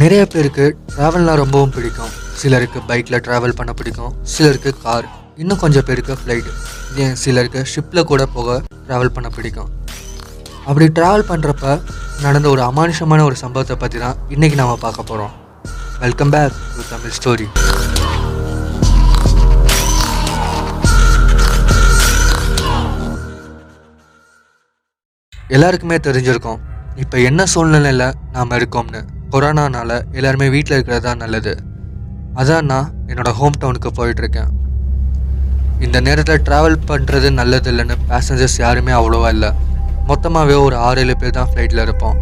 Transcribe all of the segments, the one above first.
நிறைய பேருக்கு ட்ராவல்னால் ரொம்பவும் பிடிக்கும். சிலருக்கு பைக்கில் ட்ராவல் பண்ண பிடிக்கும். சிலருக்கு கார் இன்னும் கொஞ்சம் பேருக்கு ஃப்ளைட் ஏன் சிலருக்கு ஷிப்பில் கூட போக ட்ராவல் பண்ண பிடிக்கும். அப்படி ட்ராவல் பண்ணுறப்ப நடந்த ஒரு அமானுஷமான ஒரு சம்பவத்தை பற்றி தான் இன்றைக்கி நாம் பார்க்க போகிறோம் welcome back to Tamil story எல்லாருக்குமே தெரிஞ்சிருக்கும். இப்போ என்ன சூழ்நிலையில் நாம் இருக்கோம்னு. கொரோனானால எல்லாருமே வீட்டில் இருக்கிறது தான் நல்லது. அதான் நான் என்னோடய ஹோம் டவுனுக்கு போயிட்டுருக்கேன் இந்த நேரத்தில் ட்ராவல் பண்ணுறது நல்லது இல்லைன்னு பேசஞ்சர்ஸ் யாருமே அவ்வளோவா இல்லை. மொத்தமாகவே ஒரு ஆறு ஏழு பேர் தான் ஃப்ளைட்டில் இருப்போம்.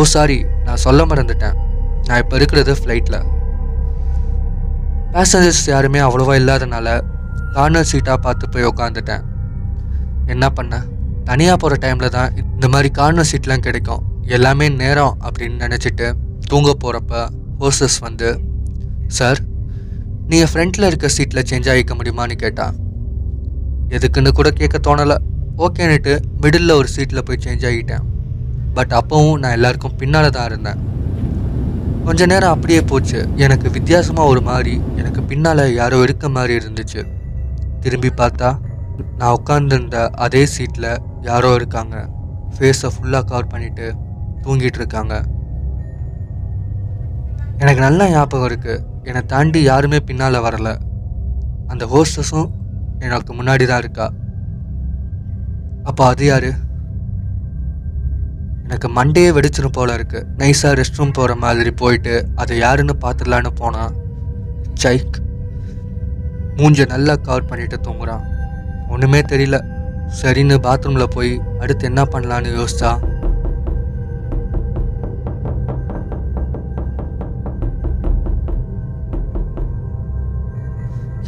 ஓ சாரி நான் சொல்ல மறந்துட்டேன். நான் இப்போ இருக்கிறது ஃப்ளைட்டில் பேசஞ்சர்ஸ் யாருமே அவ்வளோவா இல்லாதனால கார்னர் சீட்டாக பார்த்து போய் உக்காந்துட்டேன். என்ன பண்ண? தனியாக போகிற டைமில் தான் இந்த மாதிரி கார்னர் சீட்லாம் கிடைக்கும். எல்லாமே நேரம் அப்படின்னு நினச்சிட்டு தூங்க போகிறப்ப ஹோசஸ் வந்து சார் நீங்கள் ஃப்ரண்ட்டில் இருக்க சீட்டில் சேஞ்ச் ஆகிக்க முடியுமான்னு கேட்டான் எதுக்குன்னு கூட கேட்க தோணலை. ஓகேன்னுட்டு மிடில் ஒரு சீட்டில் போய் சேஞ்ச் ஆகிட்டேன். பட் அப்போவும் நான் எல்லாருக்கும் பின்னால் தான் இருந்தேன். கொஞ்ச நேரம் அப்படியே போச்சு. எனக்கு வித்தியாசமாக ஒரு மாதிரி எனக்கு பின்னால் யாரோ இருக்க மாதிரி இருந்துச்சு. திரும்பி பார்த்தா நான் உட்காந்துருந்த அதே சீட்டில் யாரோ இருக்காங்க. ஃபேஸை ஃபுல்லாக கவர் பண்ணிவிட்டு தூங்கிட்டு இருக்காங்க எனக்கு நல்லா ஞாபகம் இருக்குது என்னை தாண்டி யாருமே பின்னால் வரல. அந்த ஹோஸ்டஸும் எனக்கு முன்னாடி தான் இருக்கா. அப்போ அது யாரு? எனக்கு மண்டையே வெடிச்சிடும் போல இருக்கு. நைஸாக ரெஸ்ட் ரூம் போகிற மாதிரி போயிட்டு அதை யாருன்னு பார்த்துடலான்னு போனான். சைக் மூஞ்ச நல்லா கவர் பண்ணிட்டு தூங்குறான். ஒன்றுமே தெரியல. சரின்னு பாத்ரூமில் போய் அடுத்து என்ன பண்ணலான்னு யோசிச்சா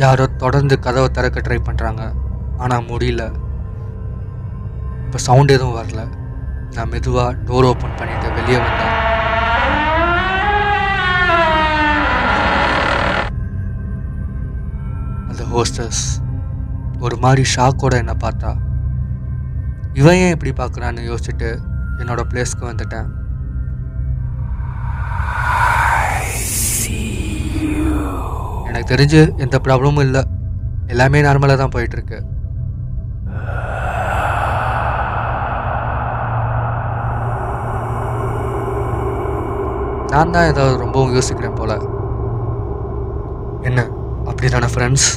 யாரோ தொடர்ந்து கதவை திறக்க ட்ரை பண்ணுறாங்க ஆனால் முடியல. இப்போ சவுண்ட் எதுவும் வரல. நான் மெதுவாக டோர் ஓப்பன் பண்ணிட்டு வெளியே வந்தேன். அந்த ஹோஸ்டஸ் ஒரு மாதிரி ஷாக்கோட என்னை பார்த்தா. இவன் ஏன் இப்படி பார்க்குறான்னு யோசிச்சுட்டு என்னோடய பிளேஸ்க்கு வந்துட்டேன். எனக்கு தெரிஞ்சு எந்த ப்ராப்ளமும் இல்லை. எல்லாமே நார்மலாக தான் போயிட்டுருக்கு. நான் தான் ஏதாவது ரொம்பவும் யோசிக்கிறேன் போல. என்ன? அப்படி தானே ஃப்ரெண்ட்ஸ்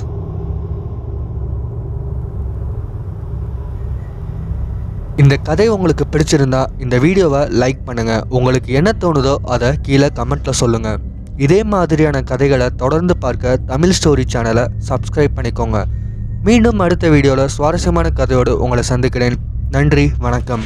இந்த கதை உங்களுக்கு பிடிச்சிருந்தா இந்த வீடியோவை லைக் பண்ணுங்கள் உங்களுக்கு என்ன தோணுதோ அதை கீழே கமெண்ட்டில் சொல்லுங்கள் இதே மாதிரியான கதைகளை தொடர்ந்து பார்க்க தமிழ் ஸ்டோரி சேனலை சப்ஸ்கிரைப் பண்ணிக்கோங்க. மீண்டும் அடுத்த வீடியோவில் சுவாரஸ்யமான கதையோடு உங்களை சந்திக்கிறேன். நன்றி வணக்கம்.